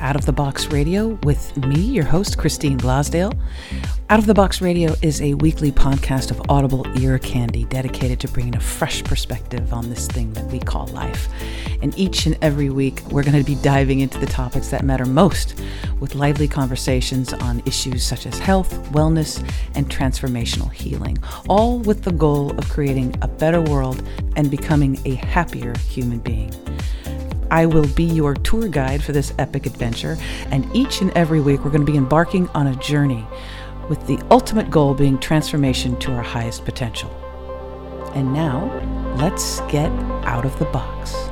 Out of the Box Radio with me, your host, Christine Blasdale. Out of the Box Radio is a weekly podcast of audible ear candy dedicated to bringing a fresh perspective on this thing that we call life. And each and every week, we're going to be diving into the topics that matter most with lively conversations on issues such as health, wellness, and transformational healing, all with the goal of creating a better world and becoming a happier human being. I will be your tour guide for this epic adventure, and each and every week we're going to be embarking on a journey with the ultimate goal being transformation to our highest potential. And now, let's get out of the box.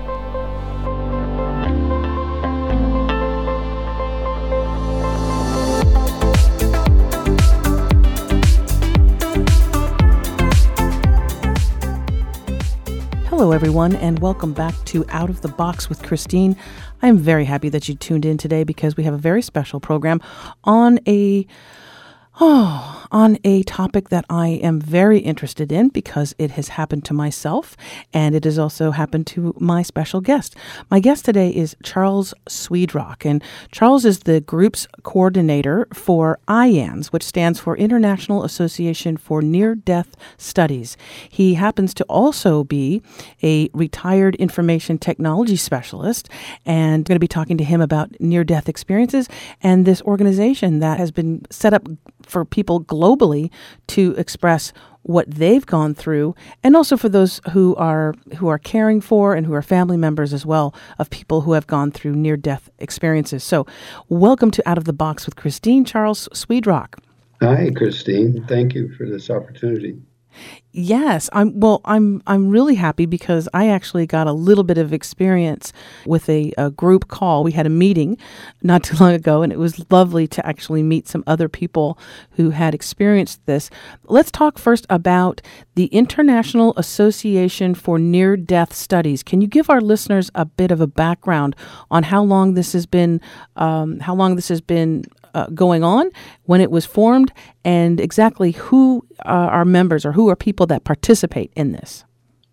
Hello, everyone, and welcome back to Out of the Box with Christine. I am very happy that you tuned in today because we have a very special program on a Oh, on a topic that I am very interested in because it has happened to myself and it has also happened to my special guest. My guest today is Charles Swedrock, and Charles is the group's coordinator for IANDS, which stands for International Association for Near Death Studies. He happens to also be a retired information technology specialist, and I'm going to be talking to him about near death experiences and this organization that has been set up for people globally to express what they've gone through and also for those who are who are caring for and who are family members as well of people who have gone through near death experiences. So, welcome to Out of the Box with Christine Charles Swedrock. Hi Christine, thank you for this opportunity. Yes, I'm well I'm I'm really happy because I actually got a little bit of experience with a, a, group call. We had a meeting not too long ago and it was lovely to actually meet some other people who had experienced this. Let's talk first about the International Association for Near Death Studies. Can you give our listeners a bit of a background on how long this has been um, how long this has been uh, going on, when it was formed, and exactly who uh, are members or who are people that participate in this.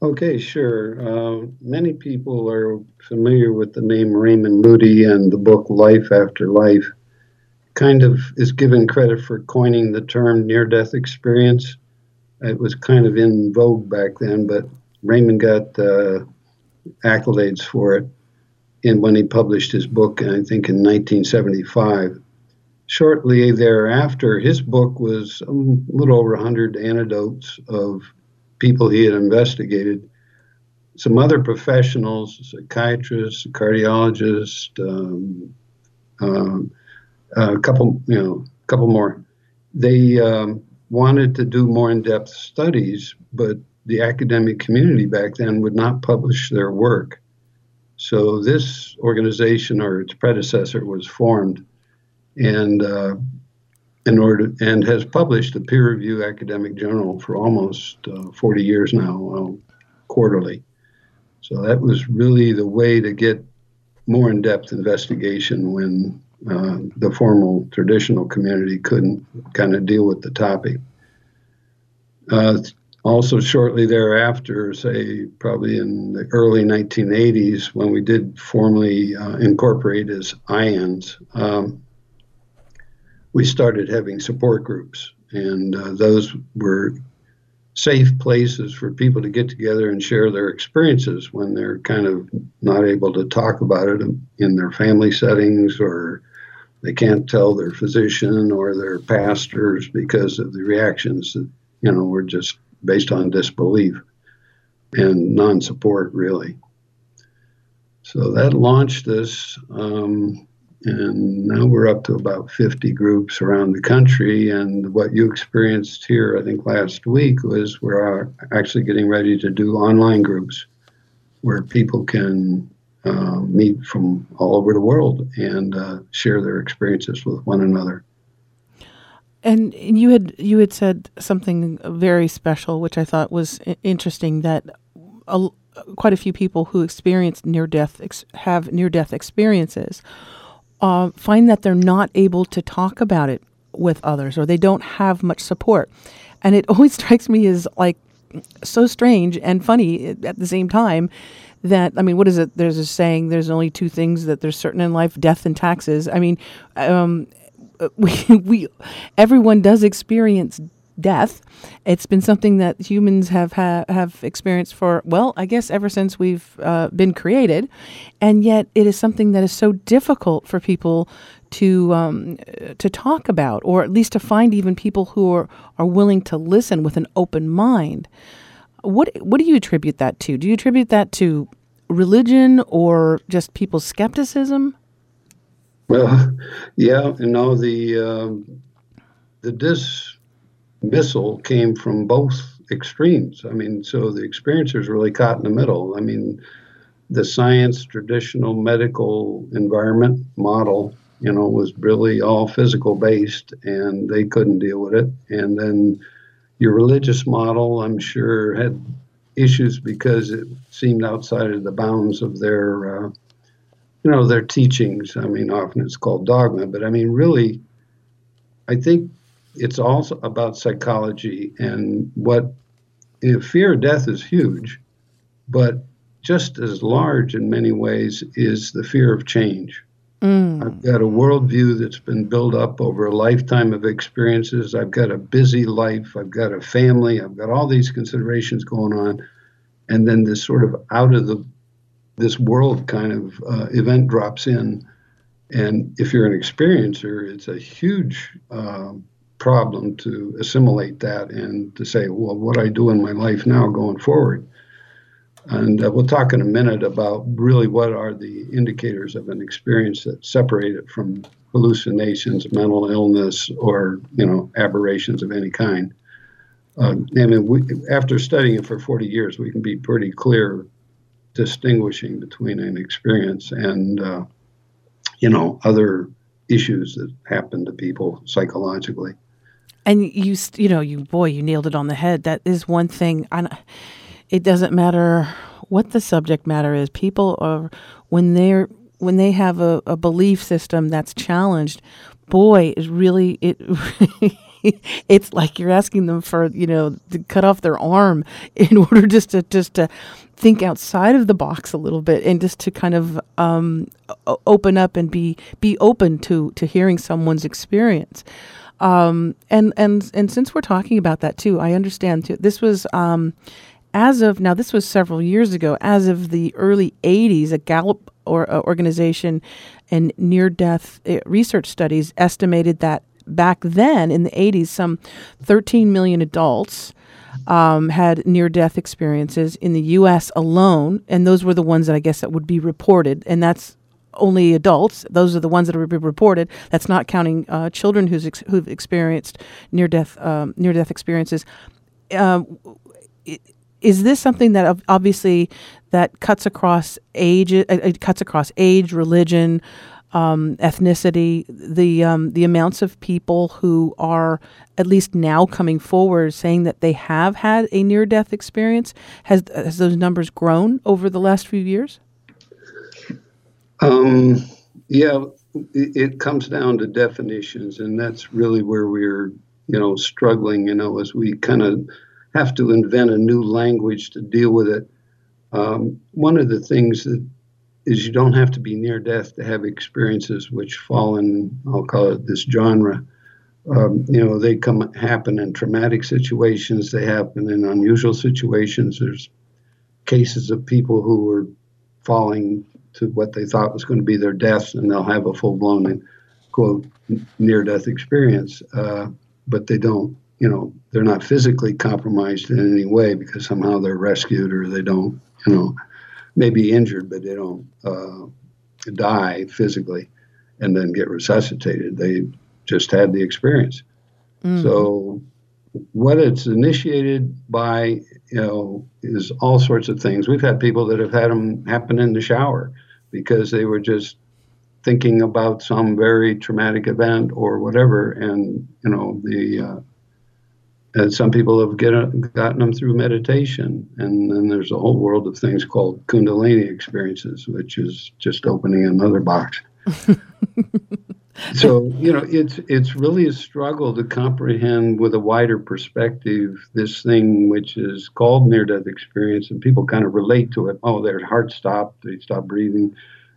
Okay, sure. Uh, many people are familiar with the name Raymond Moody and the book Life After Life. Kind of is given credit for coining the term near death experience. It was kind of in vogue back then, but Raymond got uh, accolades for it in when he published his book, I think in 1975 shortly thereafter, his book was a little over 100 anecdotes of people he had investigated. Some other professionals, psychiatrists, cardiologists, um, um, a couple, you know, a couple more. They um, wanted to do more in-depth studies, but the academic community back then would not publish their work. So this organization or its predecessor was formed and uh, in order and has published a peer review academic journal for almost uh, 40 years now, uh, quarterly. So that was really the way to get more in-depth investigation when uh, the formal traditional community couldn't kind of deal with the topic. Uh, also, shortly thereafter, say probably in the early 1980s, when we did formally uh, incorporate as IANDS, um, we started having support groups, and uh, those were safe places for people to get together and share their experiences when they're kind of not able to talk about it in their family settings or they can't tell their physician or their pastors because of the reactions that you know were just based on disbelief and non-support really. So that launched this um, and now we're up to about 50 groups around the country. And what you experienced here, I think last week, was we're actually getting ready to do online groups where people can uh, meet from all over the world and uh, share their experiences with one another. And you had you had said something very special, which I thought was interesting. That a, quite a few people who experience near death ex- have near death experiences uh, find that they're not able to talk about it with others or they don't have much support. And it always strikes me as like so strange and funny at the same time that I mean, what is it? There's a saying: "There's only two things that there's certain in life: death and taxes." I mean, um, we we everyone does experience death. It's been something that humans have ha- have experienced for well, I guess ever since we've uh, been created, and yet it is something that is so difficult for people to um, to talk about, or at least to find even people who are, are willing to listen with an open mind. What what do you attribute that to? Do you attribute that to religion or just people's skepticism? Well, yeah, you know the um, the dismissal came from both extremes. I mean, so the experiencers really caught in the middle. I mean, the science traditional medical environment model, you know, was really all physical based, and they couldn't deal with it. And then your religious model, I'm sure, had issues because it seemed outside of the bounds of their, uh, you know, their teachings. I mean, often it's called dogma, but I mean, really, I think it's also about psychology and what you know, fear of death is huge, but just as large in many ways is the fear of change. Mm. I've got a worldview that's been built up over a lifetime of experiences. I've got a busy life. I've got a family. I've got all these considerations going on. And then this sort of out of the this world kind of uh, event drops in. And if you're an experiencer, it's a huge uh, problem to assimilate that and to say, well, what I do in my life now going forward. And uh, we'll talk in a minute about really what are the indicators of an experience that separate it from hallucinations, mental illness, or you know aberrations of any kind. Uh, I mean, we, after studying it for 40 years, we can be pretty clear distinguishing between an experience and uh, you know other issues that happen to people psychologically. And you, you know, you boy, you nailed it on the head. That is one thing. It doesn't matter what the subject matter is. People are when they're when they have a, a belief system that's challenged. Boy, it really it. it's like you're asking them for you know to cut off their arm in order just to just to think outside of the box a little bit and just to kind of um, open up and be be open to to hearing someone's experience. Um, and and and since we're talking about that too, I understand too. This was um, as of now, this was several years ago. As of the early 80s, a Gallup or, uh, organization and near death uh, research studies estimated that back then in the 80s, some 13 million adults um, had near death experiences in the U.S. alone. And those were the ones that I guess that would be reported. And that's only adults. Those are the ones that are reported. That's not counting uh, children who's ex- who've experienced near death um, near death experiences. It, is this something that obviously that cuts across age? It cuts across age, religion, um, ethnicity. The um, the amounts of people who are at least now coming forward saying that they have had a near death experience has has those numbers grown over the last few years? Um, yeah, it, comes down to definitions, and that's really where we're you know struggling. You know, as we kind of have to invent a new language to deal with it. Um, one of the things that is you don't have to be near death to have experiences which fall in, I'll call it this genre. Um, you know, they come happen in traumatic situations. They happen in unusual situations. There's cases of people who were falling to what they thought was going to be their death, and they'll have a full blown quote near death experience, uh, but they don't you know they're not physically compromised in any way because somehow they're rescued or they don't you know maybe injured but they don't uh, die physically and then get resuscitated. They just had the experience. Mm. so what it's initiated by you know is all sorts of things. We've had people that have had them happen in the shower because they were just thinking about some very traumatic event or whatever and you know the uh, and some people have get, gotten them through meditation. And then there's a whole world of things called Kundalini experiences, which is just opening another box. so you know it's it's really a struggle to comprehend with a wider perspective this thing which is called near death experience and people kind of relate to it. Oh their heart stopped they stopped breathing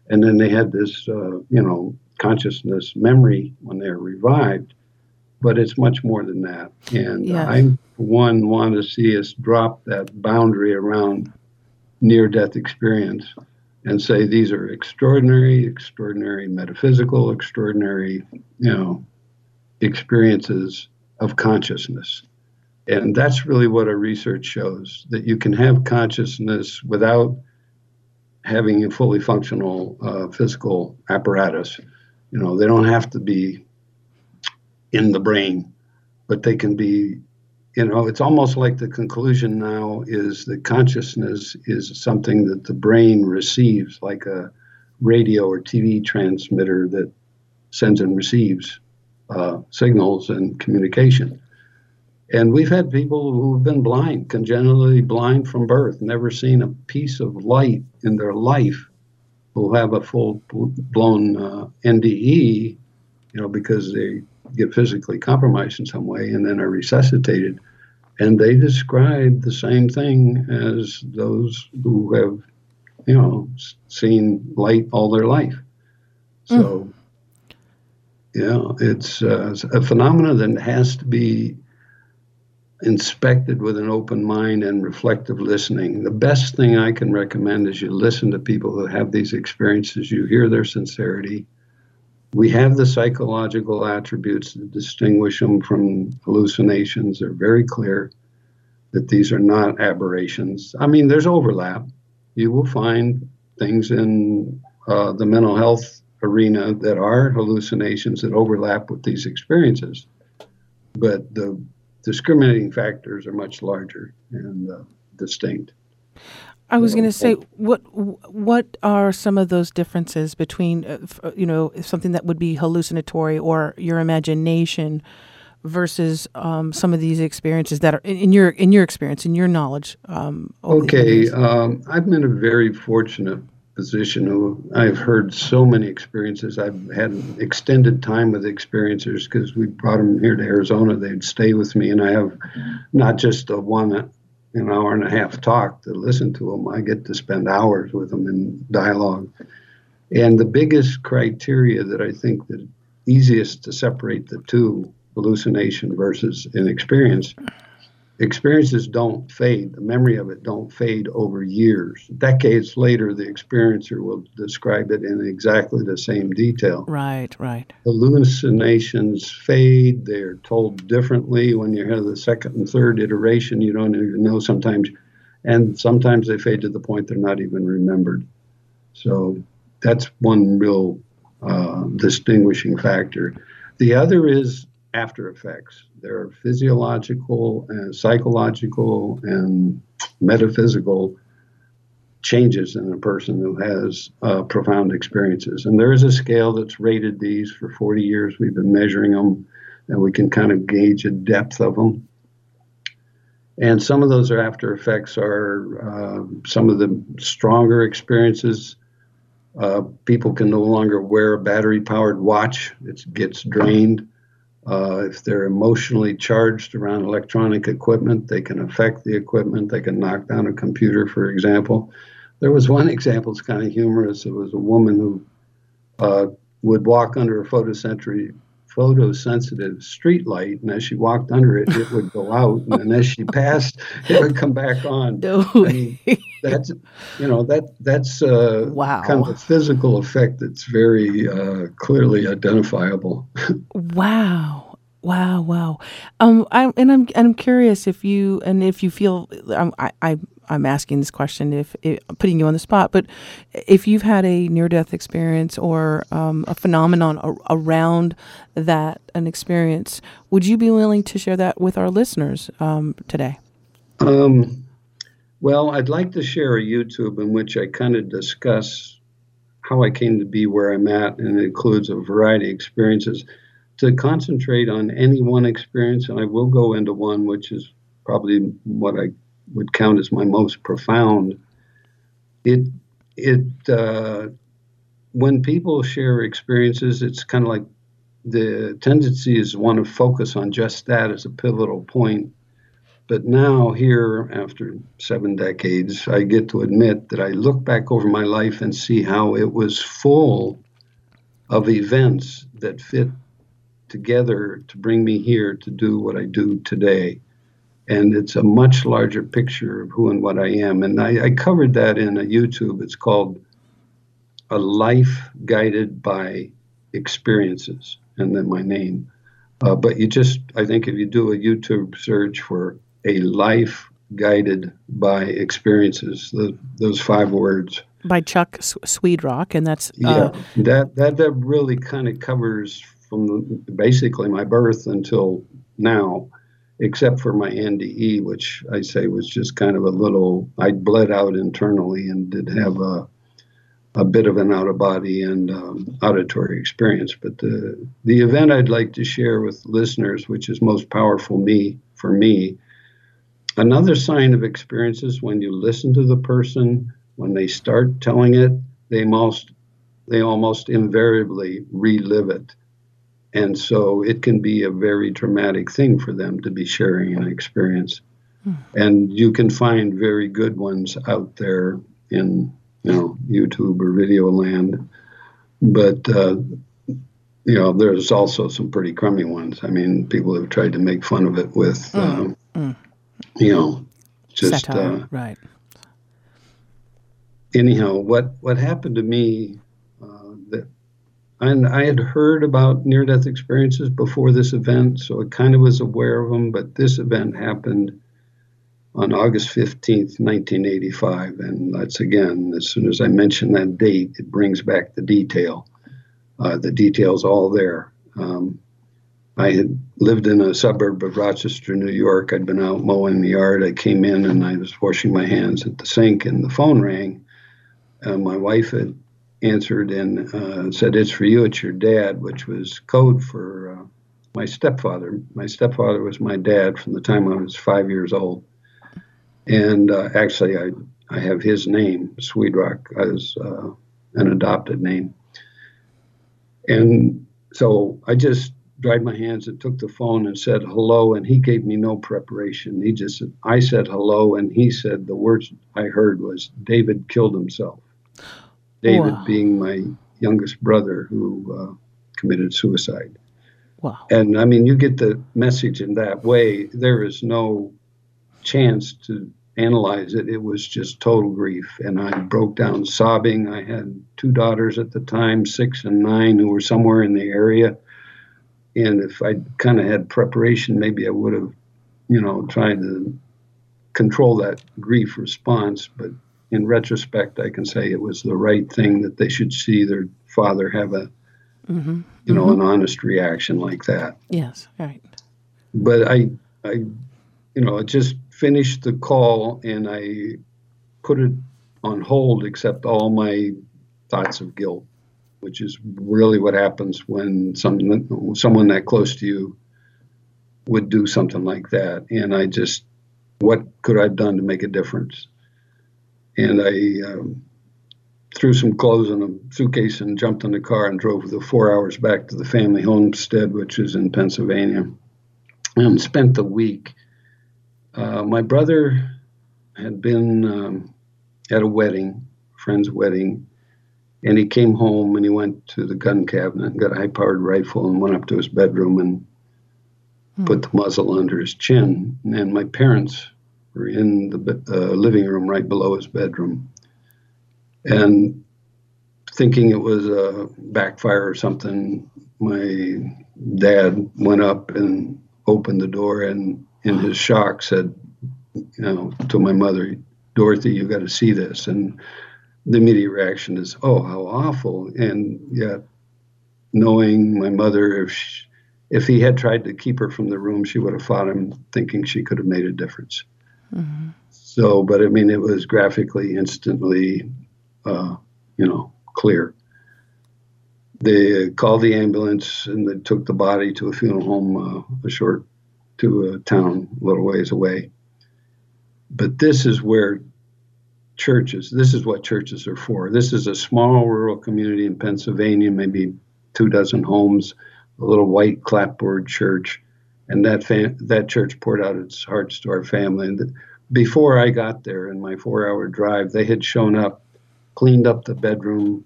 and then they had this uh, you know consciousness memory when they're revived. But it's much more than that. And yes. i one want to see us drop that boundary around near death experience and say these are extraordinary, extraordinary metaphysical, extraordinary, you know, experiences of consciousness. And that's really what our research shows that you can have consciousness without having a fully functional uh, physical apparatus. You know, they don't have to be in the brain, but they can be you know, it's almost like the conclusion now is that consciousness is something that the brain receives, like a radio or TV transmitter that sends and receives uh, signals and communication. And we've had people who've been blind, congenitally blind from birth, never seen a piece of light in their life, who have a full blown uh, NDE, you know, because they get physically compromised in some way and then are resuscitated and they describe the same thing as those who have, you know, seen light all their life. So, mm. yeah, it's uh, a phenomenon that has to be inspected with an open mind and reflective listening. The best thing I can recommend is you listen to people who have these experiences, you hear their sincerity, we have the psychological attributes that distinguish them from hallucinations. They're very clear that these are not aberrations. I mean, there's overlap. You will find things in uh, the mental health arena that are hallucinations that overlap with these experiences. But the discriminating factors are much larger and uh, distinct. I was going to say, what what are some of those differences between, uh, uh, you know, something that would be hallucinatory or your imagination versus um, some of these experiences that are in, in, your in your experience, in your knowledge? Um, okay, um, I've been a very fortunate position. I've heard so many experiences. I've had extended time with experiencers because we brought them here to Arizona. They'd stay with me, and I have not just a one an hour and a half talk to listen to them. I get to spend hours with them in dialogue. And the biggest criteria that I think the easiest to separate the two, hallucination versus an experience, experiences don't fade. The memory of it don't fade over years. Decades later, the experiencer will describe it in exactly the same detail. Right, right. Hallucinations fade. They're told differently when you have the second and third iteration. You don't even know sometimes, and sometimes they fade to the point they're not even remembered. So that's one real uh, distinguishing factor. The other is after effects. There are physiological and psychological and metaphysical changes in a person who has uh, profound experiences. And there is a scale that's rated these for 40 years. We've been measuring them, and we can kind of gauge the depth of them. And some of those are after effects are uh, some of the stronger experiences. Uh, people can no longer wear a battery powered watch, it gets drained. Uh, if they're emotionally charged around electronic equipment, they can affect the equipment. They can knock down a computer, for example. There was one example, it's kind of humorous. It was a woman who uh, would walk under a photosensitive, photosensitive street light, and as she walked under it, it would go out, and then as she passed, it would come back on. No. I mean, that's you know that that's uh, wow. kind of a physical effect that's very uh, clearly identifiable. wow. Wow, wow. Um, I and I'm and I'm curious if you and if you feel um, I I I'm asking this question if, if putting you on the spot, but if you've had a near death experience or um, a phenomenon a, around that an experience, would you be willing to share that with our listeners um, today? Um, well, I'd like to share a YouTube in which I kind of discuss how I came to be where I'm at, and it includes a variety of experiences to concentrate on any one experience, and I will go into one which is probably what I would count as my most profound. It it uh, when people share experiences, it's kind of like the tendency is want to focus on just that as a pivotal point. But now, here, after seven decades, I get to admit that I look back over my life and see how it was full of events that fit together to bring me here to do what I do today. And it's a much larger picture of who and what I am. And I, I covered that in a YouTube. It's called A Life Guided by Experiences, and then my name. Uh, but you just, I think if you do a YouTube search for A Life Guided by Experiences, the, those five words. By Chuck Swedrock, and that's. Uh, yeah, that, that, that really kind of covers from basically my birth until now, except for my NDE, which I say was just kind of a little, I bled out internally and did have a, a bit of an out of body and um, auditory experience. But the, the event I'd like to share with listeners, which is most powerful me for me, another sign of experiences when you listen to the person, when they start telling it, they most they almost invariably relive it. And so it can be a very traumatic thing for them to be sharing an experience. Hmm. And you can find very good ones out there in you know YouTube or video land. But uh, you know, there's also some pretty crummy ones. I mean, people have tried to make fun of it with, mm. Um, mm. You know, just uh, right. Anyhow, what what happened to me uh, that, and I had heard about near death experiences before this event, so I kind of was aware of them. But this event happened on August 15th, 1985. And that's again, as soon as I mention that date, it brings back the detail. Uh, the detail's all there. Um, I had lived in a suburb of Rochester, New York. I'd been out mowing the yard. I came in and I was washing my hands at the sink, and the phone rang. Uh, my wife had answered and uh, said, It's for you, it's your dad, which was code for uh, my stepfather. My stepfather was my dad from the time I was five years old. And uh, actually, I, I have his name, Swedrock, as uh, an adopted name. And so I just dried my hands and took the phone and said hello, and he gave me no preparation. He just said, I said hello, and he said the words I heard was, David killed himself. David wow. being my youngest brother who uh, committed suicide. Wow. And I mean, you get the message in that way. There is no chance to analyze it. It was just total grief. And I broke down sobbing. I had two daughters at the time, six and nine, who were somewhere in the area. And if I kind of had preparation, maybe I would have, you know, tried to control that grief response. But in retrospect, I can say it was the right thing that they should see their father have a, mm-hmm. you know, mm-hmm. an honest reaction like that. Yes, right. But I, I, you know, I just finished the call and I put it on hold, except all my thoughts of guilt, which is really what happens when someone someone that close to you would do something like that. And I just, what could I have done to make a difference? and I um, threw some clothes in a suitcase and jumped in the car and drove the four hours back to the family homestead, which is in Pennsylvania, and spent the week. Uh, my brother had been um, at a wedding, friend's wedding, and he came home and he went to the gun cabinet and got a high-powered rifle and went up to his bedroom and hmm. put the muzzle under his chin. And my parents were in the uh, living room right below his bedroom. And thinking it was a backfire or something, my dad went up and opened the door and, in his shock, said, you know, to my mother, Dorothy, you got to see this. And the immediate reaction is, oh, how awful. And yet, knowing my mother, if she, if he had tried to keep her from the room, she would have fought him, thinking she could have made a difference. Mm-hmm. So, but I mean, it was graphically, instantly, uh, you know, clear. They called the ambulance and they took the body to a funeral home uh, a short to a town a little ways away. But this is where churches, this is what churches are for. This is a small rural community in Pennsylvania, maybe two dozen homes. a little white clapboard church, and that fam- that church poured out its hearts to our family. And before I got there, in my four-hour drive, they had shown up, cleaned up the bedroom,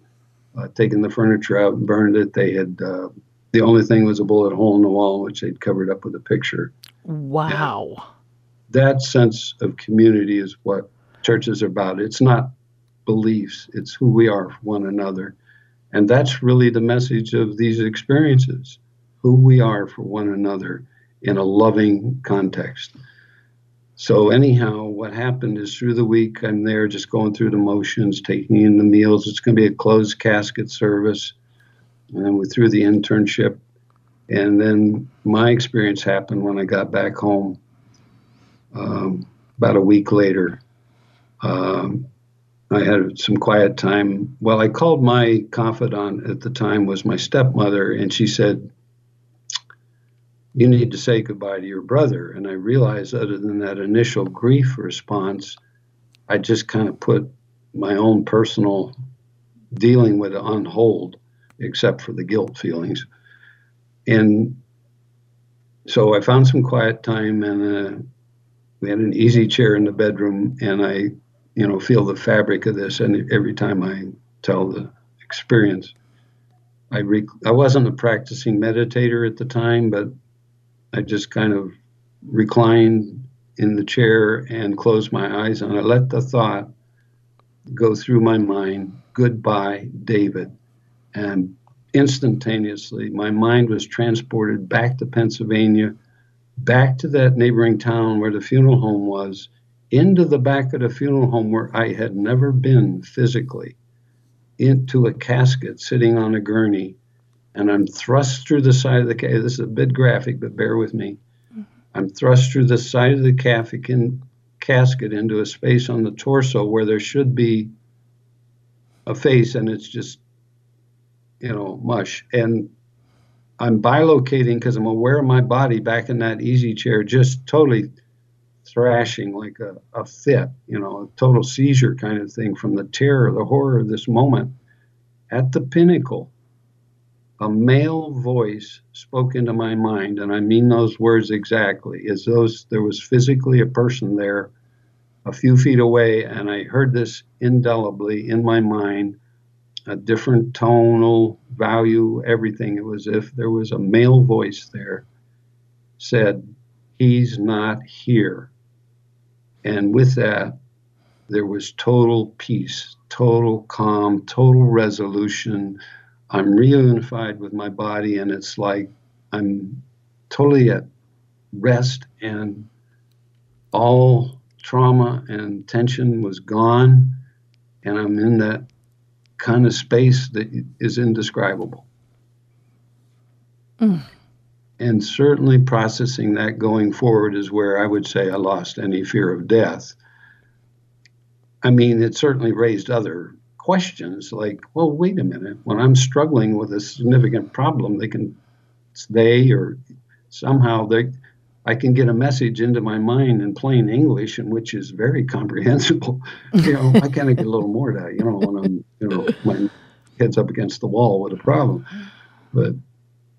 uh, taken the furniture out and burned it. They had uh, the only thing was a bullet hole in the wall, which they'd covered up with a picture. Wow. And that sense of community is what churches are about. It's not beliefs, it's who we are for one another. And that's really the message of these experiences who we are for one another in a loving context. So, anyhow, what happened is through the week, I'm there just going through the motions, taking in the meals. It's going to be a closed casket service. And then we through the internship. And then my experience happened when I got back home um, about a week later. Um, I had some quiet time. Well, I called my confidant at the time was my stepmother, and she said, "You need to say goodbye to your brother." And I realized, other than that initial grief response, I just kind of put my own personal dealing with it on hold, except for the guilt feelings. And so I found some quiet time, and uh, we had an easy chair in the bedroom, and I you know, feel the fabric of this. And every time I tell the experience, I rec- I wasn't a practicing meditator at the time, but I just kind of reclined in the chair and closed my eyes, and I let the thought go through my mind. Goodbye, David, and instantaneously my mind was transported back to Pennsylvania, back to that neighboring town where the funeral home was into the back of the funeral home where I had never been physically, into a casket sitting on a gurney, and I'm thrust through the side of the casket. This is a bit graphic, but bear with me. Mm-hmm. I'm thrust through the side of the casket, in, casket into a space on the torso where there should be a face, and it's just, you know, mush. And I'm bilocating because I'm aware of my body back in that easy chair, just totally thrashing like a, a fit, you know, a total seizure kind of thing from the terror, the horror of this moment. At the pinnacle, a male voice spoke into my mind, and I mean those words exactly, as though there was physically a person there a few feet away, and I heard this indelibly in my mind, a different tonal value, everything. It was if there was a male voice there said, He's not here. And with that, there was total peace, total calm, total resolution. I'm reunified with my body, and it's like I'm totally at rest, and all trauma and tension was gone, and I'm in that kind of space that is indescribable. Mm and certainly processing that going forward is where I would say I lost any fear of death. I mean, it certainly raised other questions like, well, wait a minute, when I'm struggling with a significant problem, they can, they or somehow they, I can get a message into my mind in plain English, and which is very comprehensible. you know, I kind of get a little more of that, you know, when I'm, you know, my head's up against the wall with a problem. But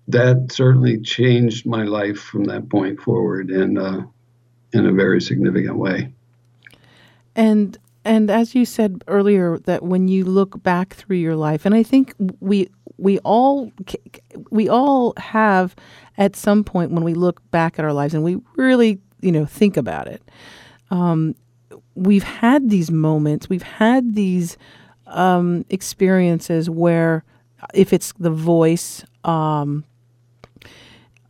that certainly changed my life from that point forward in uh, in a very significant way. And and as you said earlier, that when you look back through your life, and I think we we all we all have at some point when we look back at our lives and we really you know think about it. Um, we've had these moments, we've had these um, experiences where, if it's the voice, um,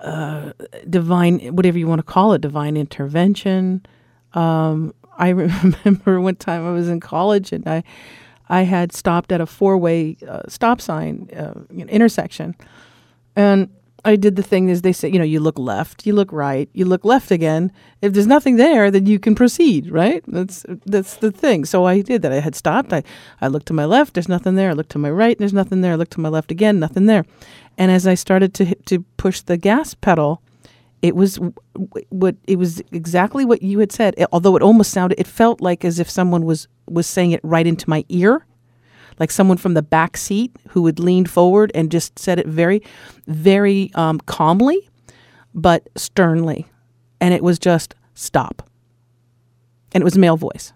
uh, divine, whatever you want to call it, divine intervention. Um, I remember one time I was in college and I, I had stopped at a four-way uh, stop sign uh, intersection, and I did the thing is they say, you know, you look left, you look right, you look left again. If there's nothing there, then you can proceed, right? That's that's the thing. So I did that. I had stopped. I, I looked to my left, there's nothing there. I looked to my right, there's nothing there. I looked to my left again, nothing there. And as I started to to push the gas pedal, it was what it was exactly what you had said. It, although it almost sounded, it felt like as if someone was was saying it right into my ear, like someone from the back seat who would lean forward and just said it very, very um, calmly, but sternly. And it was just stop. And it was male voice.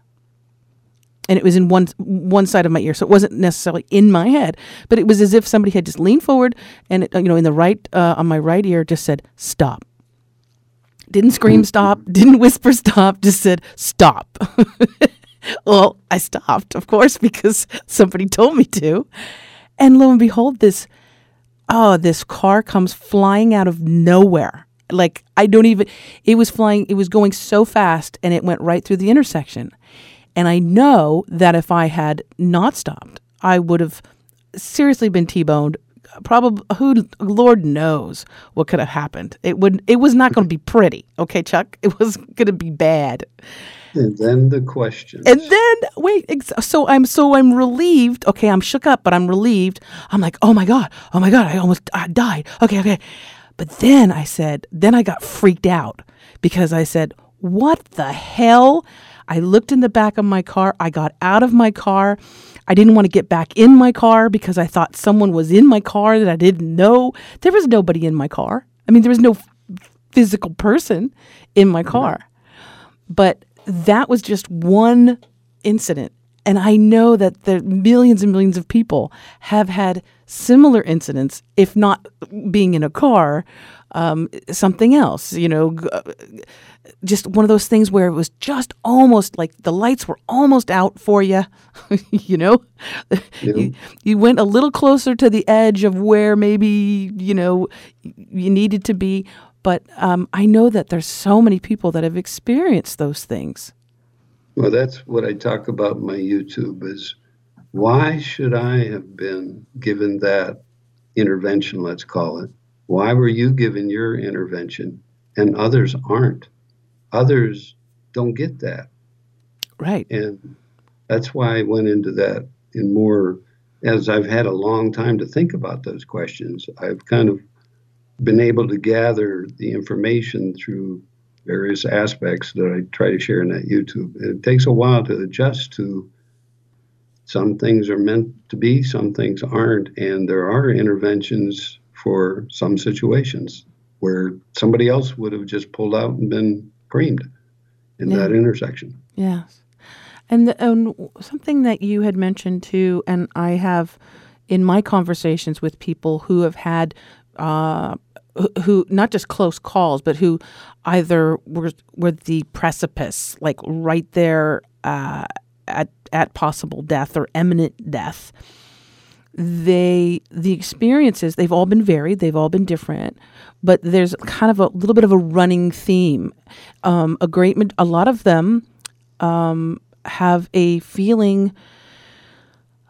And it was in one one side of my ear, so it wasn't necessarily in my head, but it was as if somebody had just leaned forward and it, you know in the right uh, on my right ear just said stop. Didn't scream stop, didn't whisper stop, just said stop. well, I stopped, of course, because somebody told me to. And lo and behold, this oh, this car comes flying out of nowhere. Like I don't even it was flying it was going so fast and it went right through the intersection. And I know that if I had not stopped, I would have seriously been T-boned. Probably who Lord knows what could have happened. It would it was not going to be pretty. Okay, Chuck? It was going to be bad. And then the question. And then wait, so I'm so I'm relieved. Okay, I'm shook up, but I'm relieved. I'm like, oh my god, oh my god, I almost I died. Okay, okay. But then I said, then I got freaked out because I said, what the hell? I looked in the back of my car. I got out of my car. I didn't want to get back in my car because I thought someone was in my car that I didn't know. There was nobody in my car. I mean, there was no physical person in my car. But that was just one incident. And I know that the millions and millions of people have had similar incidents, if not being in a car, um, something else, you know, just one of those things where it was just almost like the lights were almost out for you, you know, you, you went a little closer to the edge of where maybe, you know, you needed to be. But um, I know that there's so many people that have experienced those things. Well, that's what I talk about in my YouTube is why should I have been given that intervention, let's call it? Why were you given your intervention and others aren't? Others don't get that. Right. And that's why I went into that in more as I've had a long time to think about those questions. I've kind of been able to gather the information through various aspects that I try to share in that YouTube. It takes a while to adjust to some things are meant to be, some things aren't, and there are interventions for some situations where somebody else would have just pulled out and been creamed in Yeah. that intersection. Yes. And, the, and something that you had mentioned too, and I have in my conversations with people who have had, uh, who- who not just close calls, but who either were were the precipice, like right there uh, at at possible death or imminent death. They the experiences they've all been varied, they've all been different, but there's kind of a little bit of a running theme. Um, a great, a lot of them um, have a feeling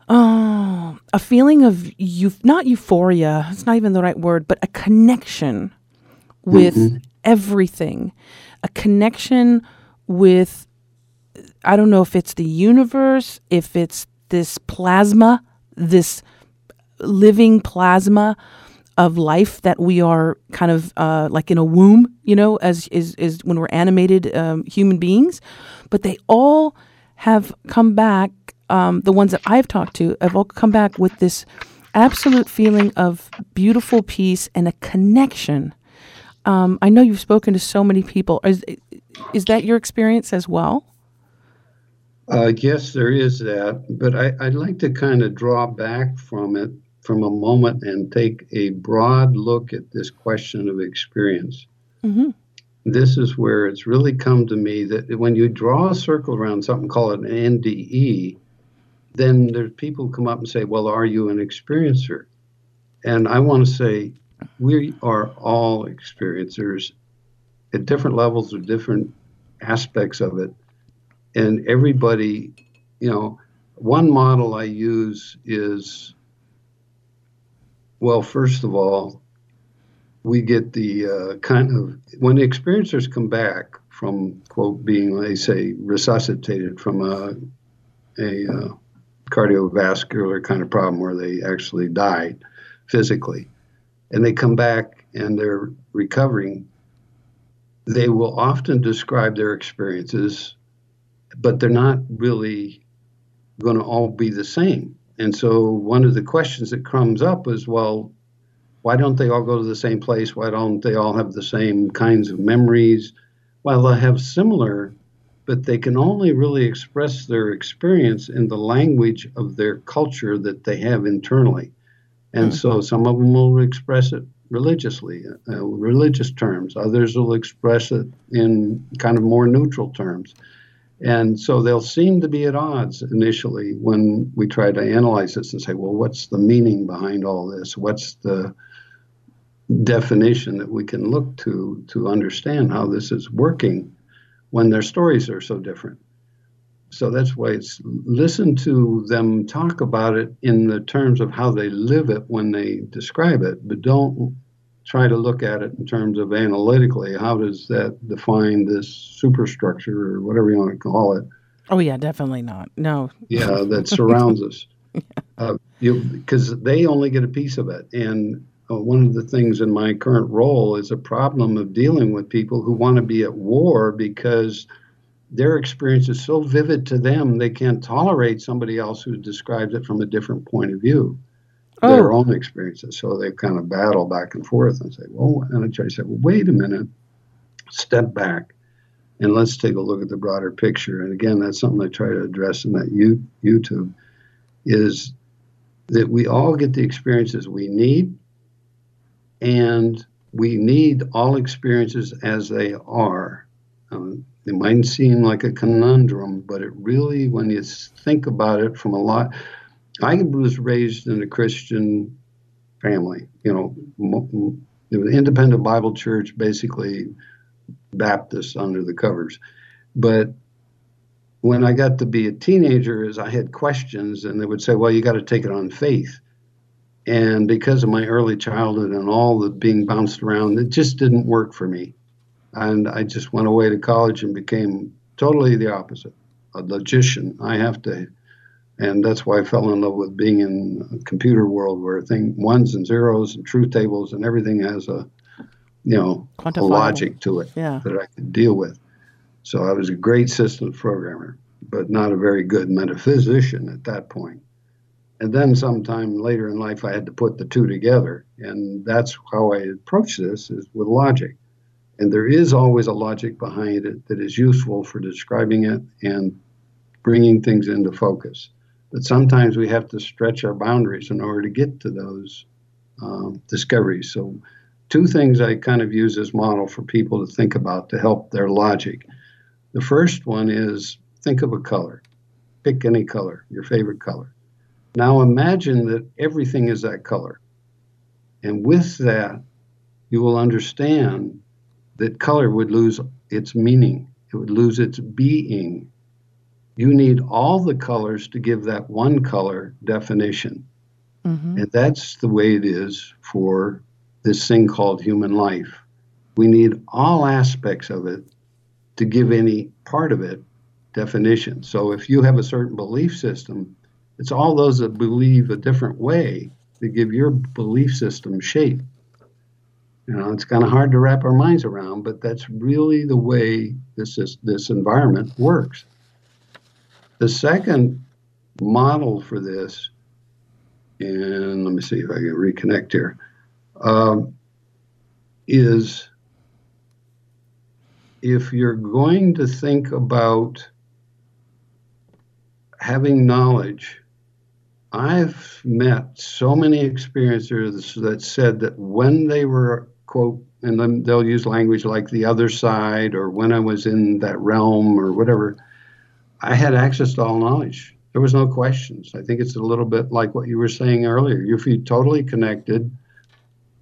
oh a feeling of you not euphoria it's not even the right word but a connection with everything. A connection with i don't know if it's the universe if it's this plasma this living plasma of life that we are kind of uh, like in a womb, you know, as is is when we're animated um, human beings, but they all have come back. Um, the ones that I've talked to have all come back with this absolute feeling of beautiful peace and a connection. Um, I know you've spoken to so many people. Is is that your experience as well? Uh, yes, there is that, but I, I'd like to kind of draw back from it from a moment and take a broad look at this question of experience. Mhm. This is where it's really come to me that when you draw a circle around something called an NDE, then there's people come up and say, Well, are you an experiencer? And I want to say, we are all experiencers at different levels or different aspects of it. And everybody, you know, one model I use is well, first of all, we get the uh, kind of when the experiencers come back from quote being they say resuscitated from a a uh, cardiovascular kind of problem where they actually died physically, and they come back and they're recovering. They will often describe their experiences, but they're not really going to all be the same. And so one of the questions that comes up is, well, why don't they all go to the same place? Why don't they all have the same kinds of memories? Well, they have similar, but they can only really express their experience in the language of their culture that they have internally. And mm-hmm. so some of them will express it religiously, uh, religious terms. Others will express it in kind of more neutral terms. And so they'll seem to be at odds initially when we try to analyze this and say, well, what's the meaning behind all this? What's the definition that we can look to to understand how this is working when their stories are so different? So that's why it's listen to them talk about it in the terms of how they live it when they describe it, but don't try to look at it in terms of analytically. How does that define this superstructure or whatever you want to call it? Oh yeah, definitely not. No. yeah, that surrounds us. yeah. uh, because they only get a piece of it, and uh, one of the things in my current role is a problem of dealing with people who want to be at war because their experience is so vivid to them they can't tolerate somebody else who describes it from a different point of view oh. their own experiences so they kind of battle back and forth and say well and i try to say well wait a minute step back and let's take a look at the broader picture. And again that's something i try to address in that youtube is that we all get the experiences we need and we need all experiences as they are. Um, it might seem like a conundrum, but it really, when you think about it from a lot, I was raised in a Christian family, you know, it was independent Bible church, basically Baptist under the covers. But when I got to be a teenager, as I had questions, and they would say, "Well, you got to take it on faith." And because of my early childhood and all the being bounced around, it just didn't work for me and I just went away to college and became totally the opposite, a logician. I have to, and that's why I fell in love with being in a computer world where thing ones and zeros and truth tables and everything has a, you know, a logic to it yeah. that I could deal with. So I was a great systems programmer, but not a very good metaphysician at that point. And then sometime later in life, I had to put the two together, and that's how I approach this: is with logic. And there is always a logic behind it that is useful for describing it and bringing things into focus. But sometimes we have to stretch our boundaries in order to get to those um, discoveries. So, two things I kind of use as model for people to think about to help their logic. The first one is think of a color. Pick any color, your favorite color. Now imagine that everything is that color. And with that, you will understand that color would lose its meaning, it would lose its being. You need all the colors to give that one color definition. Mm-hmm. And that's the way it is for this thing called human life. We need all aspects of it to give any part of it definition. So if you have a certain belief system, it's all those that believe a different way that give your belief system shape. You know, it's kind of hard to wrap our minds around, but that's really the way this is, this environment works. The second model for this, and let me see if I can reconnect here, um, is if you're going to think about having knowledge I've met so many experiencers that said that when they were quote, and then they'll use language like the other side or when I was in that realm or whatever. I had access to all knowledge. There was no questions. I think it's a little bit like what you were saying earlier. You feel totally connected.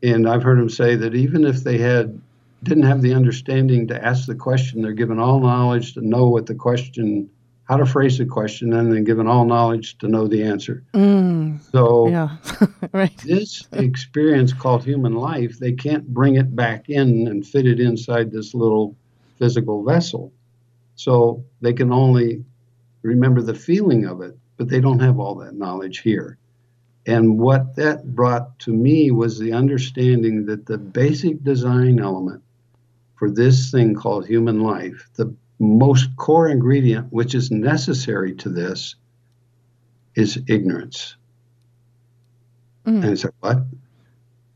And I've heard them say that even if they had didn't have the understanding to ask the question, they're given all knowledge to know what the question how to phrase the question and then given all knowledge to know the answer. Mm, so, yeah, right. this experience called human life, they can't bring it back in and fit it inside this little physical vessel. So, they can only remember the feeling of it, but they don't have all that knowledge here. And what that brought to me was the understanding that the basic design element for this thing called human life, the most core ingredient, which is necessary to this, is ignorance. Mm. And I said, What?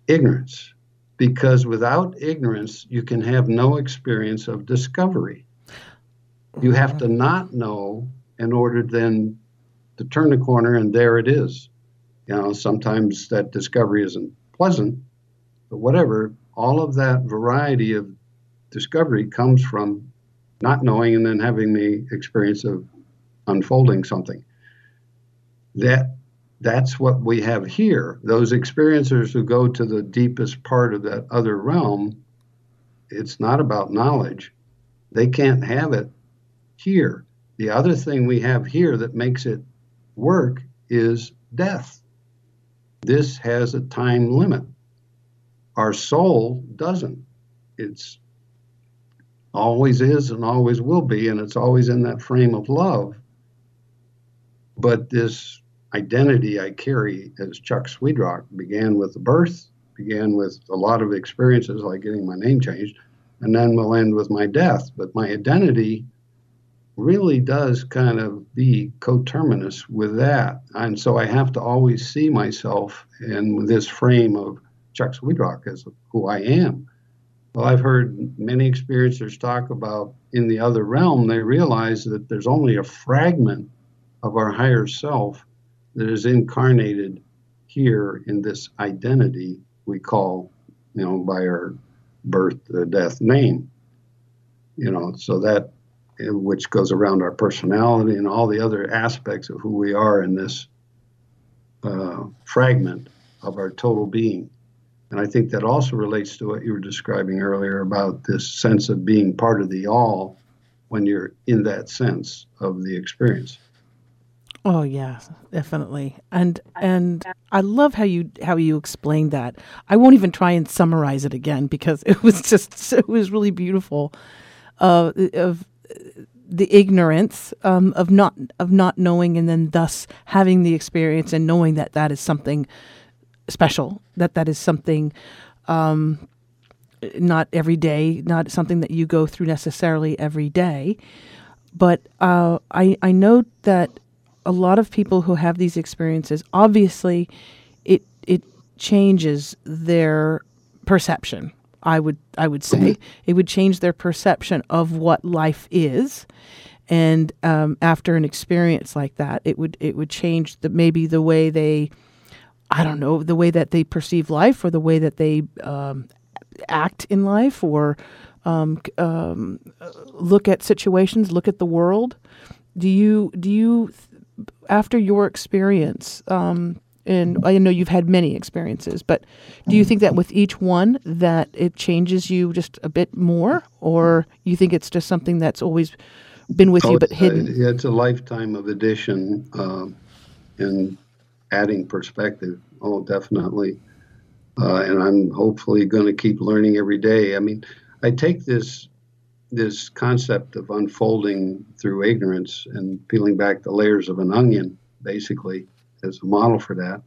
Ignorance. Because without ignorance, you can have no experience of discovery. You have mm-hmm. to not know in order then to turn the corner, and there it is. You know, sometimes that discovery isn't pleasant, but whatever, all of that variety of discovery comes from not knowing and then having the experience of unfolding something. That that's what we have here. Those experiencers who go to the deepest part of that other realm, it's not about knowledge. They can't have it here. The other thing we have here that makes it work is death. This has a time limit. Our soul doesn't. It's always is and always will be, and it's always in that frame of love. But this identity I carry as Chuck Swedrock began with the birth, began with a lot of experiences like getting my name changed, and then will end with my death. But my identity really does kind of be coterminous with that. And so I have to always see myself in this frame of Chuck Swedrock as who I am. Well, I've heard many experiencers talk about in the other realm, they realize that there's only a fragment of our higher self that is incarnated here in this identity we call, you know, by our birth, uh, death, name. You know, so that which goes around our personality and all the other aspects of who we are in this uh, fragment of our total being. And I think that also relates to what you were describing earlier about this sense of being part of the all when you're in that sense of the experience. Oh yeah, definitely. And and I love how you how you explained that. I won't even try and summarize it again because it was just it was really beautiful. Uh, of the ignorance um, of not of not knowing and then thus having the experience and knowing that that is something special that that is something um, not every day not something that you go through necessarily every day. But uh, I I know that a lot of people who have these experiences obviously it it changes their perception I would I would say it would change their perception of what life is, and um, after an experience like that, it would it would change the maybe the way they, I don't know, the way that they perceive life or the way that they um, act in life or um, um look at situations, look at the world. Do you do you after your experience? And I know you've had many experiences, but do you think that with each one that it changes you just a bit more, or you think it's just something that's always been with oh, you but hidden? Uh, it's a lifetime of addition uh, and adding perspective. Oh, definitely. Uh, and I'm hopefully going to keep learning every day. I mean, I take this this concept of unfolding through ignorance and peeling back the layers of an onion, basically as a model for that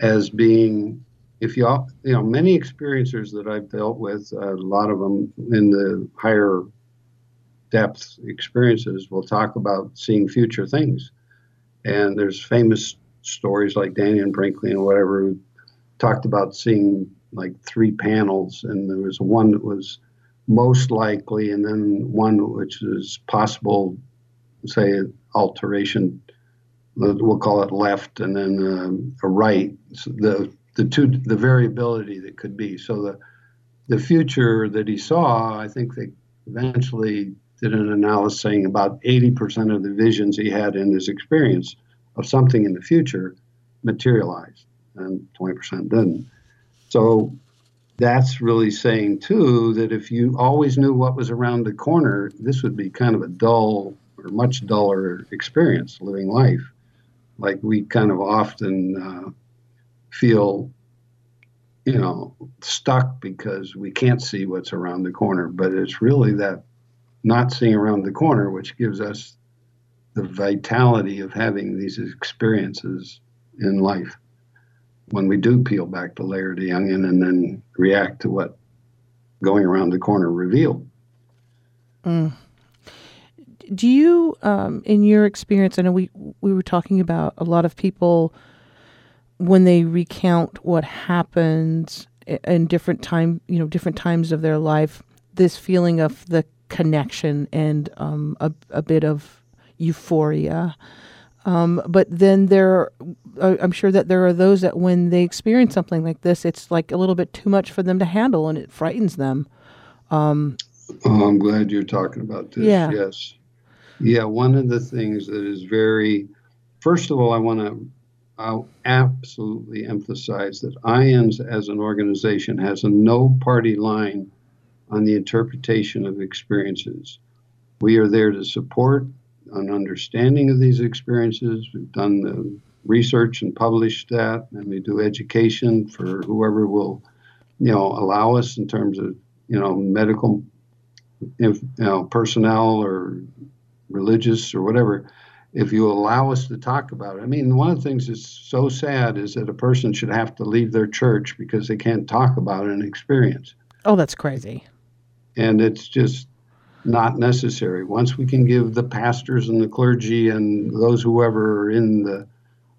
as being if you you know many experiencers that I've dealt with, uh, a lot of them in the higher depth experiences will talk about seeing future things, and there's famous stories like Dannion Brinkley and whatever who talked about seeing like three panels, and there was one that was most likely, and then one which is possible, say alteration we'll call it left and then um, a right. So the the two the variability that could be. So the the future that he saw, I think they eventually did an analysis saying about 80% of the visions he had in his experience of something in the future materialized, and 20% didn't. So that's really saying too that if you always knew what was around the corner, this would be kind of a dull or much duller experience living life like we kind of often uh, feel you know stuck because we can't see what's around the corner. But it's really that not seeing around the corner which gives us the vitality of having these experiences in life. When we do peel back the layer of the onion and then react to what going around the corner revealed. Mm do you, um, in your experience, I know we we were talking about a lot of people when they recount what happened in different time, you know, different times of their life, this feeling of the connection and um, a, a bit of euphoria. Um, but then there, uh, I'm sure that there are those that when they experience something like this, it's like a little bit too much for them to handle, and it frightens them. Um, oh, I'm glad you're talking about this. Yeah. Yes. Yeah. One of the things that is very, first of all, I want to I'll absolutely emphasize that IANDS as an organization has a no party line on the interpretation of experiences. We are there to support an understanding of these experiences. We've done the research and published that, and we do education for whoever will, you know, allow us in terms of, you know, medical, you know, personnel or religious or whatever if you allow us to talk about it. I mean, one of the things that's so sad is that a person should have to leave their church because they can't talk about an experience. Oh, that's crazy. And it's just not necessary. Once we can give the pastors and the clergy and those whoever are in the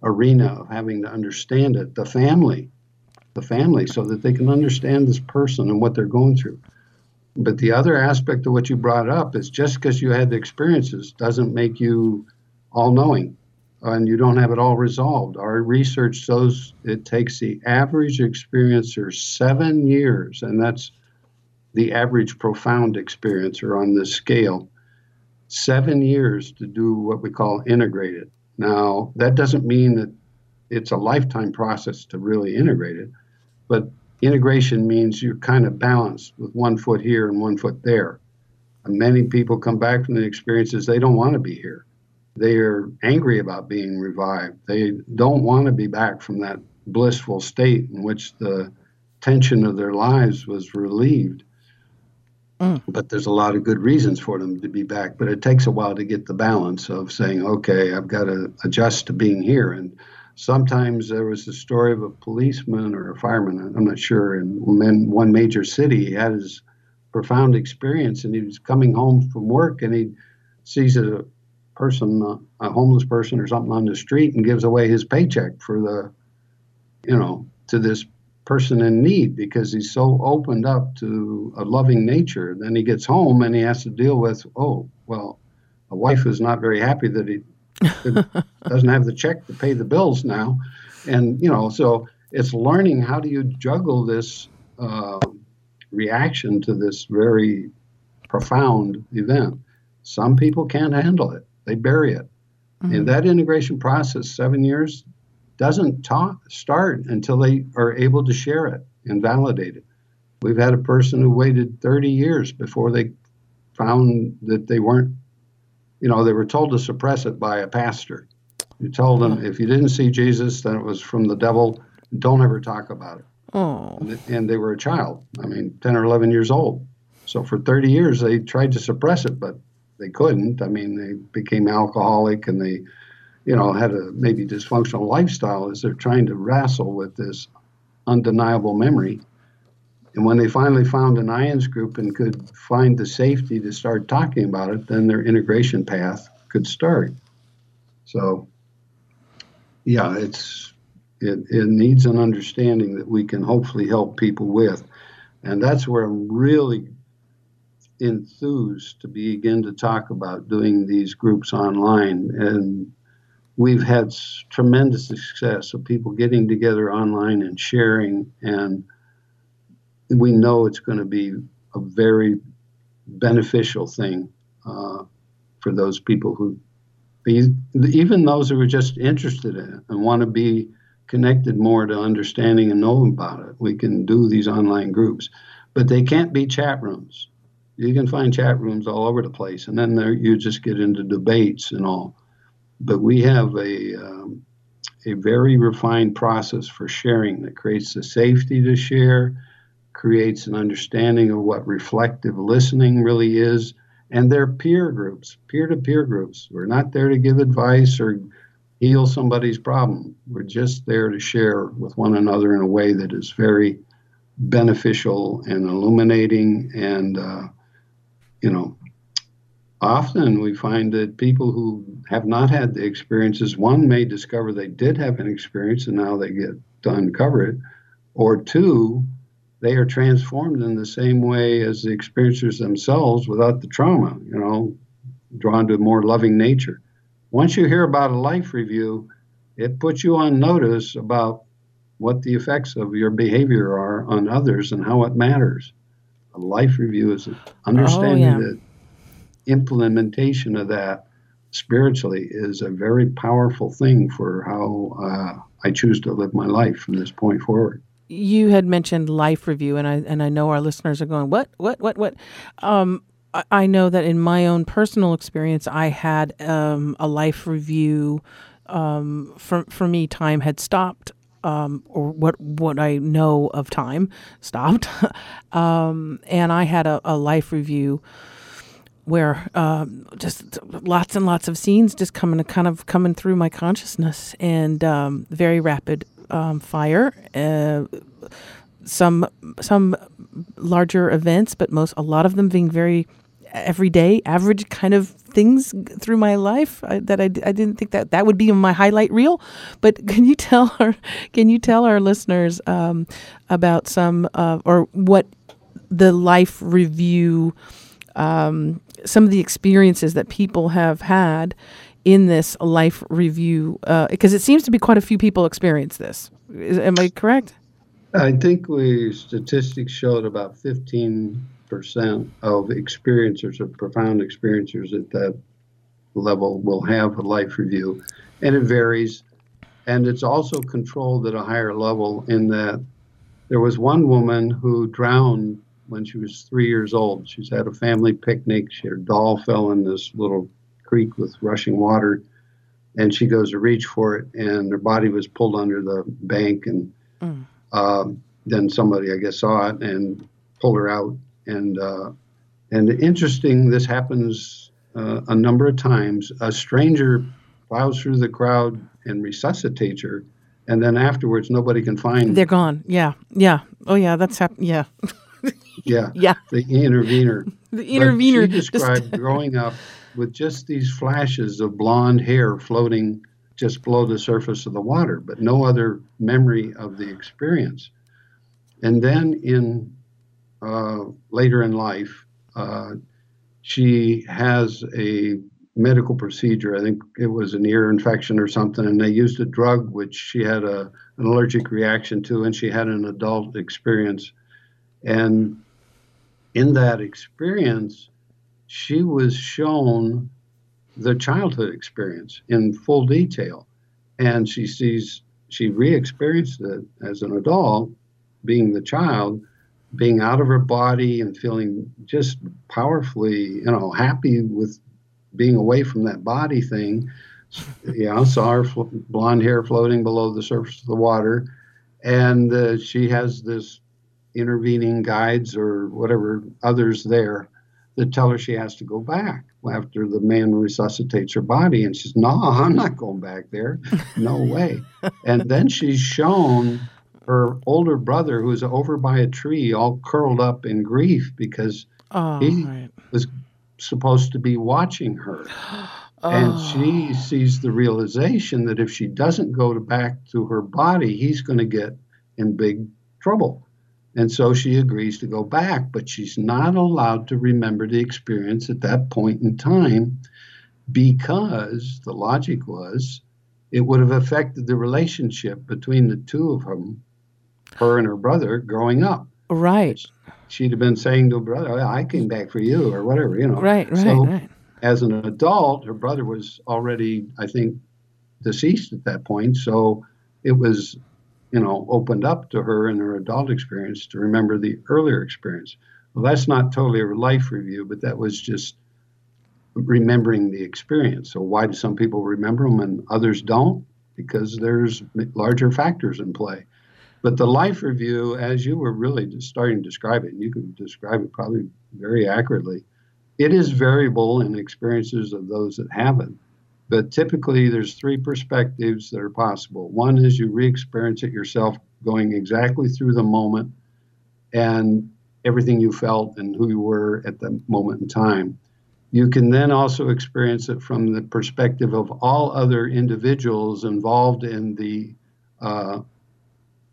arena of having to understand it, the family, the family, so that they can understand this person and what they're going through. But the other aspect of what you brought up is just because you had the experiences doesn't make you all knowing and you don't have it all resolved. Our research shows it takes the average experiencer seven years, and that's the average profound experiencer on this scale, seven years to do what we call integrated. Now, that doesn't mean that it's a lifetime process to really integrate it, but integration means you're kind of balanced with one foot here and one foot there. And many people come back from the experiences, they don't want to be here they are angry about being revived. They don't want to be back from that blissful state in which the tension of their lives was relieved. Mm. But there's a lot of good reasons for them to be back. But it takes a while to get the balance of saying, okay, I've got to adjust to being here. And sometimes there was a story of a policeman or a fireman, I'm not sure, in one major city. He had his profound experience and he was coming home from work and he sees a person, a homeless person or something on the street, and gives away his paycheck for the, you know, to this person in need because he's so opened up to a loving nature. Then he gets home and he has to deal with, oh, well, a wife is not very happy that he doesn't have the check to pay the bills now. And, you know, so it's learning how do you juggle this uh, reaction to this very profound event. Some people can't handle it. They bury it. Mm-hmm. And that integration process, seven years, doesn't talk, start until they are able to share it and validate it. We've had a person who waited 30 years before they found that they weren't, you know, they were told to suppress it by a pastor. You told them if you didn't see Jesus, then it was from the devil. Don't ever talk about it. Oh. And, and they were a child. I mean, 10 or 11 years old. So for 30 years, they tried to suppress it, but they couldn't. I mean, they became alcoholic and they, you know, had a maybe dysfunctional lifestyle as they're trying to wrestle with this undeniable memory. And when they finally found an IANDS group and could find the safety to start talking about it, then their integration path could start. So, yeah, it's it, it needs an understanding that we can hopefully help people with. And that's where I'm really enthused to begin to talk about doing these groups online. And we've had tremendous success of people getting together online and sharing. And we know it's going to be a very beneficial thing uh, for those people who, even those who are just interested in it and want to be connected more to understanding and knowing about it. We can do these online groups, but they can't be chat rooms you can find chat rooms all over the place, and then there you just get into debates and all. But we have a um, a very refined process for sharing that creates the safety to share, creates an understanding of what reflective listening really is, and they're peer groups, peer-to-peer groups. We're not there to give advice or heal somebody's problem. We're just there to share with one another in a way that is very beneficial and illuminating and uh, you know, often we find that people who have not had the experiences, one may discover they did have an experience and now they get to uncover it, or two, they are transformed in the same way as the experiencers themselves without the trauma, you know, drawn to a more loving nature. Once you hear about a life review, it puts you on notice about what the effects of your behavior are on others and how it matters. A life review is understanding oh, yeah. that implementation of that spiritually is a very powerful thing for how uh, I choose to live my life from this point forward. You had mentioned life review, and I and I know our listeners are going, what, what, what, what? Um, I, I know that in my own personal experience, I had um, a life review. Um, for for me, time had stopped um, or what what I know of time stopped, um, and I had a, a life review where um, just lots and lots of scenes just coming kind of coming through my consciousness and um, very rapid um, fire. Uh, some some larger events, but most a lot of them being very everyday, average kind of things through my life I, that I, I didn't think that that would be my highlight reel. But can you tell our can you tell our listeners um, about some uh, or what the life review um, some of the experiences that people have had in this life review because uh, it seems to be quite a few people experience this. Is, am I correct? I think we statistics showed about 15 percent of experiencers of profound experiencers at that level will have a life review, and it varies. And it's also controlled at a higher level in that there was one woman who drowned when she was three years old. She's had a family picnic. She, her doll fell in this little creek with rushing water, and she goes to reach for it, and her body was pulled under the bank, and mm. um, then somebody, I guess, saw it and pulled her out. And uh, and interesting, this happens uh, a number of times. A stranger plows through the crowd and resuscitates her, and then afterwards, nobody can find. They're gone. Yeah, yeah. Oh, yeah. That's happened. Yeah. yeah, yeah. The intervener. The intervener. But she described growing up with just these flashes of blonde hair floating just below the surface of the water, but no other memory of the experience. And then in uh, later in life, uh, she has a medical procedure. I think it was an ear infection or something, and they used a drug which she had a, an allergic reaction to, and she had an adult experience and in that experience, she was shown the childhood experience in full detail. And she sees, she re experienced it as an adult, being the child, being out of her body and feeling just powerfully, you know, happy with being away from that body thing. Yeah, I saw her blonde hair floating below the surface of the water. And uh, she has this intervening guides or whatever others there that tell her she has to go back after the man resuscitates her body. And she's, no, I'm not going back there. No way. and then she's shown her older brother who's over by a tree all curled up in grief because oh, he right. was supposed to be watching her. Oh. And she sees the realization that if she doesn't go to back to her body, he's going to get in big trouble. And so she agrees to go back, but she's not allowed to remember the experience at that point in time because the logic was it would have affected the relationship between the two of them, her and her brother, growing up. Right. She'd have been saying to her brother, oh, I came back for you, or whatever, you know. Right, right, so, right. As an adult, her brother was already, I think, deceased at that point. So it was you know, opened up to her in her adult experience to remember the earlier experience. Well, that's not totally a life review, but that was just remembering the experience. So, why do some people remember them and others don't? Because there's larger factors in play. But the life review, as you were really starting to describe it, and you can describe it probably very accurately, it is variable in experiences of those that have it. But typically, there's three perspectives that are possible. One is you re experience it yourself, going exactly through the moment and everything you felt and who you were at the moment in time. You can then also experience it from the perspective of all other individuals involved in the uh,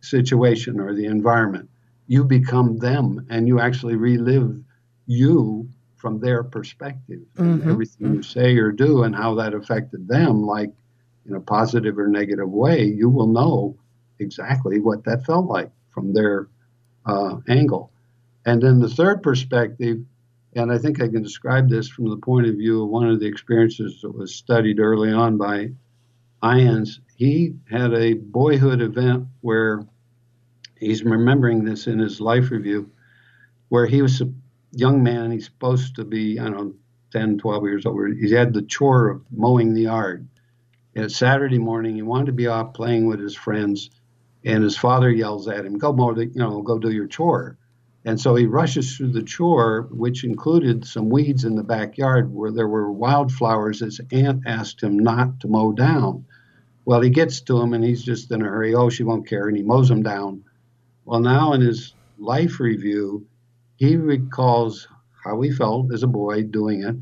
situation or the environment. You become them and you actually relive you from their perspective and Mhm. everything you say or do and how that affected them, like in a positive or negative way, you will know exactly what that felt like from their uh, angle. And then the third perspective, and I think I can describe this from the point of view of one of the experiences that was studied early on by IANDS. He had a boyhood event where he's remembering this in his life review, where he was young man. He's supposed to be, I don't know, 10, 12 years old. He's had the chore of mowing the yard. It's Saturday morning. He wanted to be off playing with his friends, and his father yells at him, "Go mow the, you know, go do your chore." And so he rushes through the chore, which included some weeds in the backyard where there were wildflowers his aunt asked him not to mow down. Well, he gets to them and he's just in a hurry. Oh, she won't care. And he mows them down. Well, now in his life review, he recalls how he felt as a boy doing it.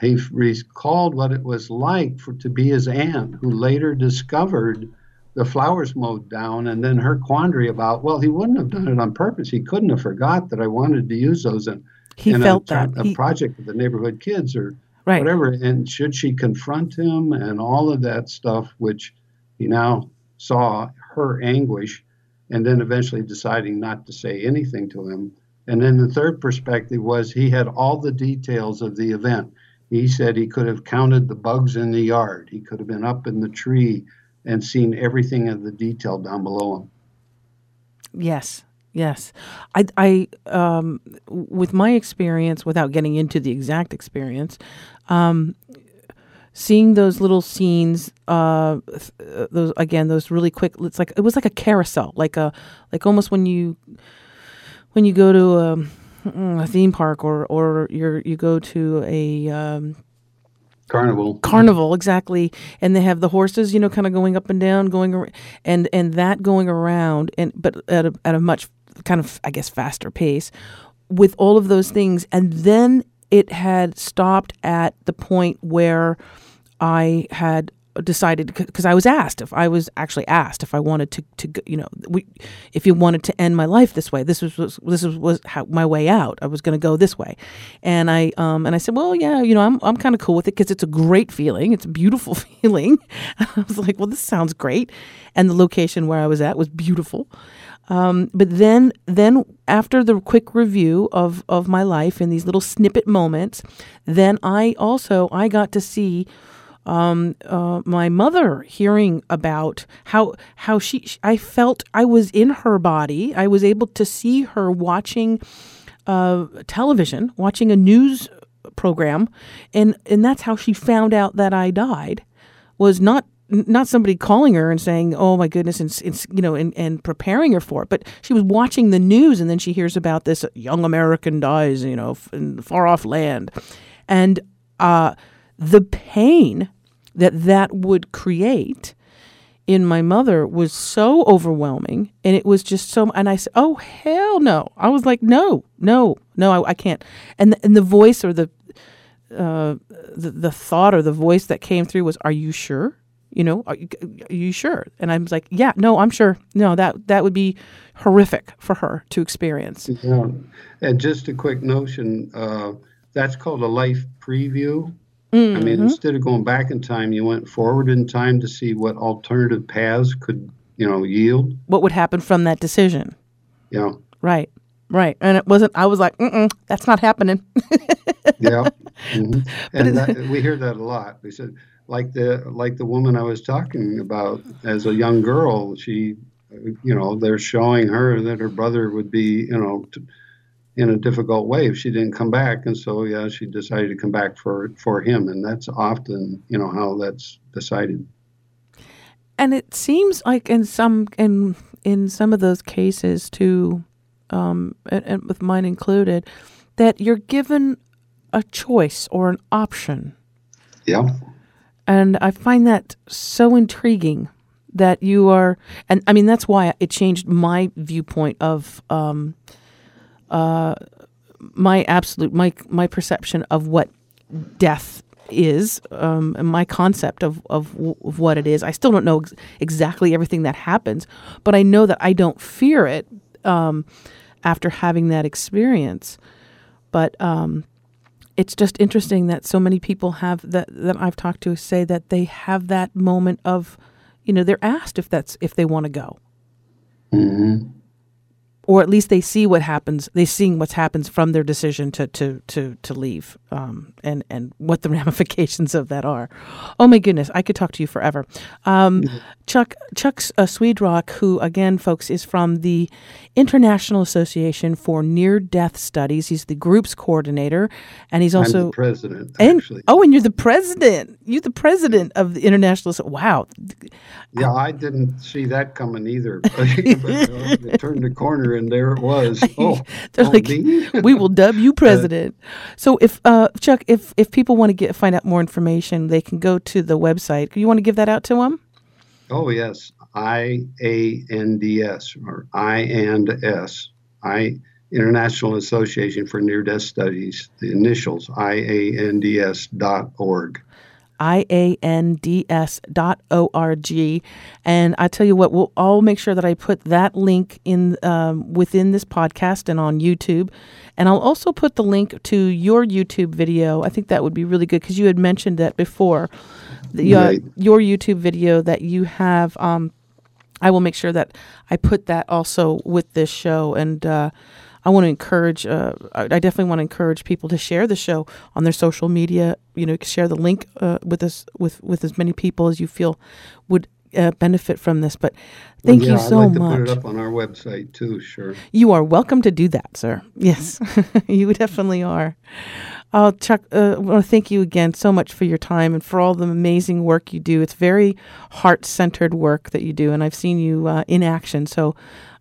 He recalled what it was like for to be his aunt, who later discovered the flowers mowed down, and then her quandary about, well, he wouldn't have done it on purpose. He couldn't have forgot that I wanted to use those in, He in felt a, that. a He- project with the neighborhood kids or right. whatever. And should she confront him and all of that stuff, which he now saw her anguish, and then eventually deciding not to say anything to him. And then the third perspective was he had all the details of the event. He said he could have counted the bugs in the yard, he could have been up in the tree and seen everything of the detail down below him. Yes, yes. I, I, um, with my experience, without getting into the exact experience, um, seeing those little scenes, uh, uh, those again, those really quick. It's like it was like a carousel, like a, like almost when you, when you go to a, mm, a theme park or or you're you go to a um, Carnival. carnival exactly and they have the horses you know kind of going up and down going ar- and and that going around and but at a, at a much kind of i guess faster pace with all of those things and then it had stopped at the point where i had decided because I was asked if I was actually asked if I wanted to to you know we if you wanted to end my life this way this was, was this was, was how, my way out. I was going to go this way. And I um and I said well yeah you know I'm I'm kind of cool with it because it's a great feeling. It's a beautiful feeling. I was like well this sounds great. And the location where I was at was beautiful. Um, but then then after the quick review of of my life in these little snippet moments then I also I got to see um, uh, my mother hearing about how how she I felt I was in her body. I was able to see her watching uh, television, watching a news program, and and that's how she found out that I died. Was not not somebody calling her and saying, "Oh my goodness," and, and you know, and, and preparing her for it, but she was watching the news, and then she hears about this young American dies, you know, in far off land, and uh, the pain that that would create in my mother was so overwhelming and it was just so and i said oh hell no. I was like no no no i, I can't. And the, and the voice or the uh the, the thought or the voice that came through was are you sure? You know are you, are you sure? And i was like yeah no i'm sure. No that that would be horrific for her to experience. Yeah. And just a quick notion uh, that's called a life preview. I mean, Mhm. instead of going back in time, you went forward in time to see what alternative paths could, you know, yield. what would happen from that decision know, right right and it wasn't i was like Mm-mm, that's not happening yeah. Mhm. And that, we hear that a lot. We said, like the like the woman I was talking about as a young girl, she, you know, they're showing her that her brother would be, you know, t- in a difficult way if she didn't come back, and so yeah, she decided to come back for for him, and that's often, you know, how that's decided. and it seems like in some in in some of those cases too um and, and with mine included that you're given a choice or an option Yeah. and i find that so intriguing that you are and i mean that's why it changed my viewpoint of um uh my absolute my my perception of what death is um, my concept of, of, of what it is. I still don't know ex- exactly everything that happens, but I know that I don't fear it um, after having that experience. But um, it's just interesting that so many people have that that I've talked to say that they have that moment of, you know, they're asked if that's if they want to go. Mm-hmm or at least they see what happens. They seeing what happens from their decision to to to to leave, um, and and what the ramifications of that are. Oh my goodness, I could talk to you forever. Um, Chuck Chuck uh, Swedrock, who again, folks, is from the International Association for Near Death Studies. He's the group's coordinator, and he's also president. And, actually. oh, and you're the president. You're the president of the International. Wow. Yeah, I didn't see that coming either. but, uh, turned the corner and there it was. Oh, they're oh, like, we will dub you president. so if uh, Chuck, if if people want to get find out more information, they can go to the website. You want to give that out to them? Oh yes, I A N D S or I and S I International Association for Near Death Studies. The initials I A N D S dot org iands.org. And I tell you what, we'll all make sure that I put that link in um, within this podcast and on YouTube. And I'll also put the link to your YouTube video. I think that would be really good because you had mentioned that before. The, uh, Right. Your YouTube video that you have. Um, I will make sure that I put that also with this show. And uh, I want to encourage, uh, I definitely want to encourage people to share the show on their social media. You know, share the link uh, with us with with as many people as you feel would uh, benefit from this. But thank yeah, you so I'd like to much. put it up on our website too. Sure. You are welcome to do that, sir. Yes, you definitely are. Oh, Chuck, uh, I want to thank you again so much for your time and for all the amazing work you do. It's very heart centered work that you do, and I've seen you uh, in action. So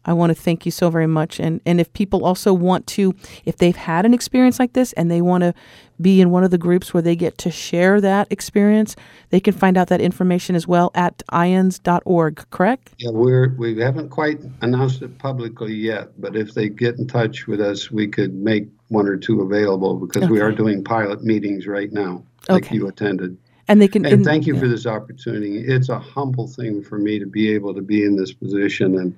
I want to thank you so very much. And, and if people also want to, if they've had an experience like this and they want to be in one of the groups where they get to share that experience, they can find out that information as well at iands.org, correct? Yeah, we're we haven't quite announced it publicly yet, but if they get in touch with us, we could make one or two available because we are doing pilot meetings right now, like Okay. you attended. And they can. And thank you yeah. for this opportunity. It's a humble thing for me to be able to be in this position and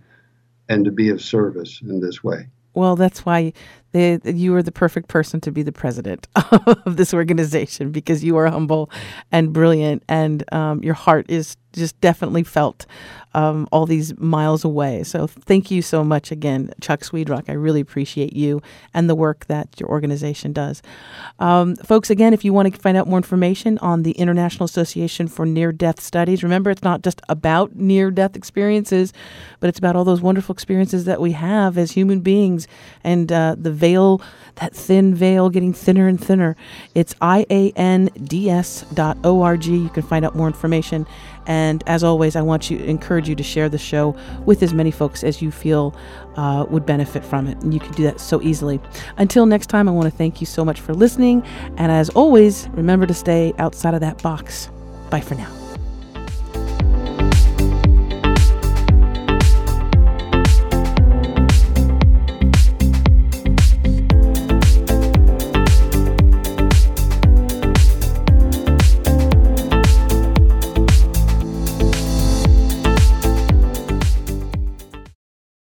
and to be of service in this way. Well, that's why they, you are the perfect person to be the president of this organization because you are humble and brilliant, and um, your heart is just definitely felt um, all these miles away. So, thank you so much again, Chuck Swedrock. I really appreciate you and the work that your organization does. Um, folks, again, if you want to find out more information on the International Association for Near Death Studies, remember it's not just about near death experiences, but it's about all those wonderful experiences that we have as human beings and uh, the veil, that thin veil getting thinner and thinner. It's iands.org. You can find out more information. And as always, I want to encourage you to share the show with as many folks as you feel uh, would benefit from it. And you can do that so easily. Until next time, I want to thank you so much for listening. And as always, remember to stay outside of that box. Bye for now.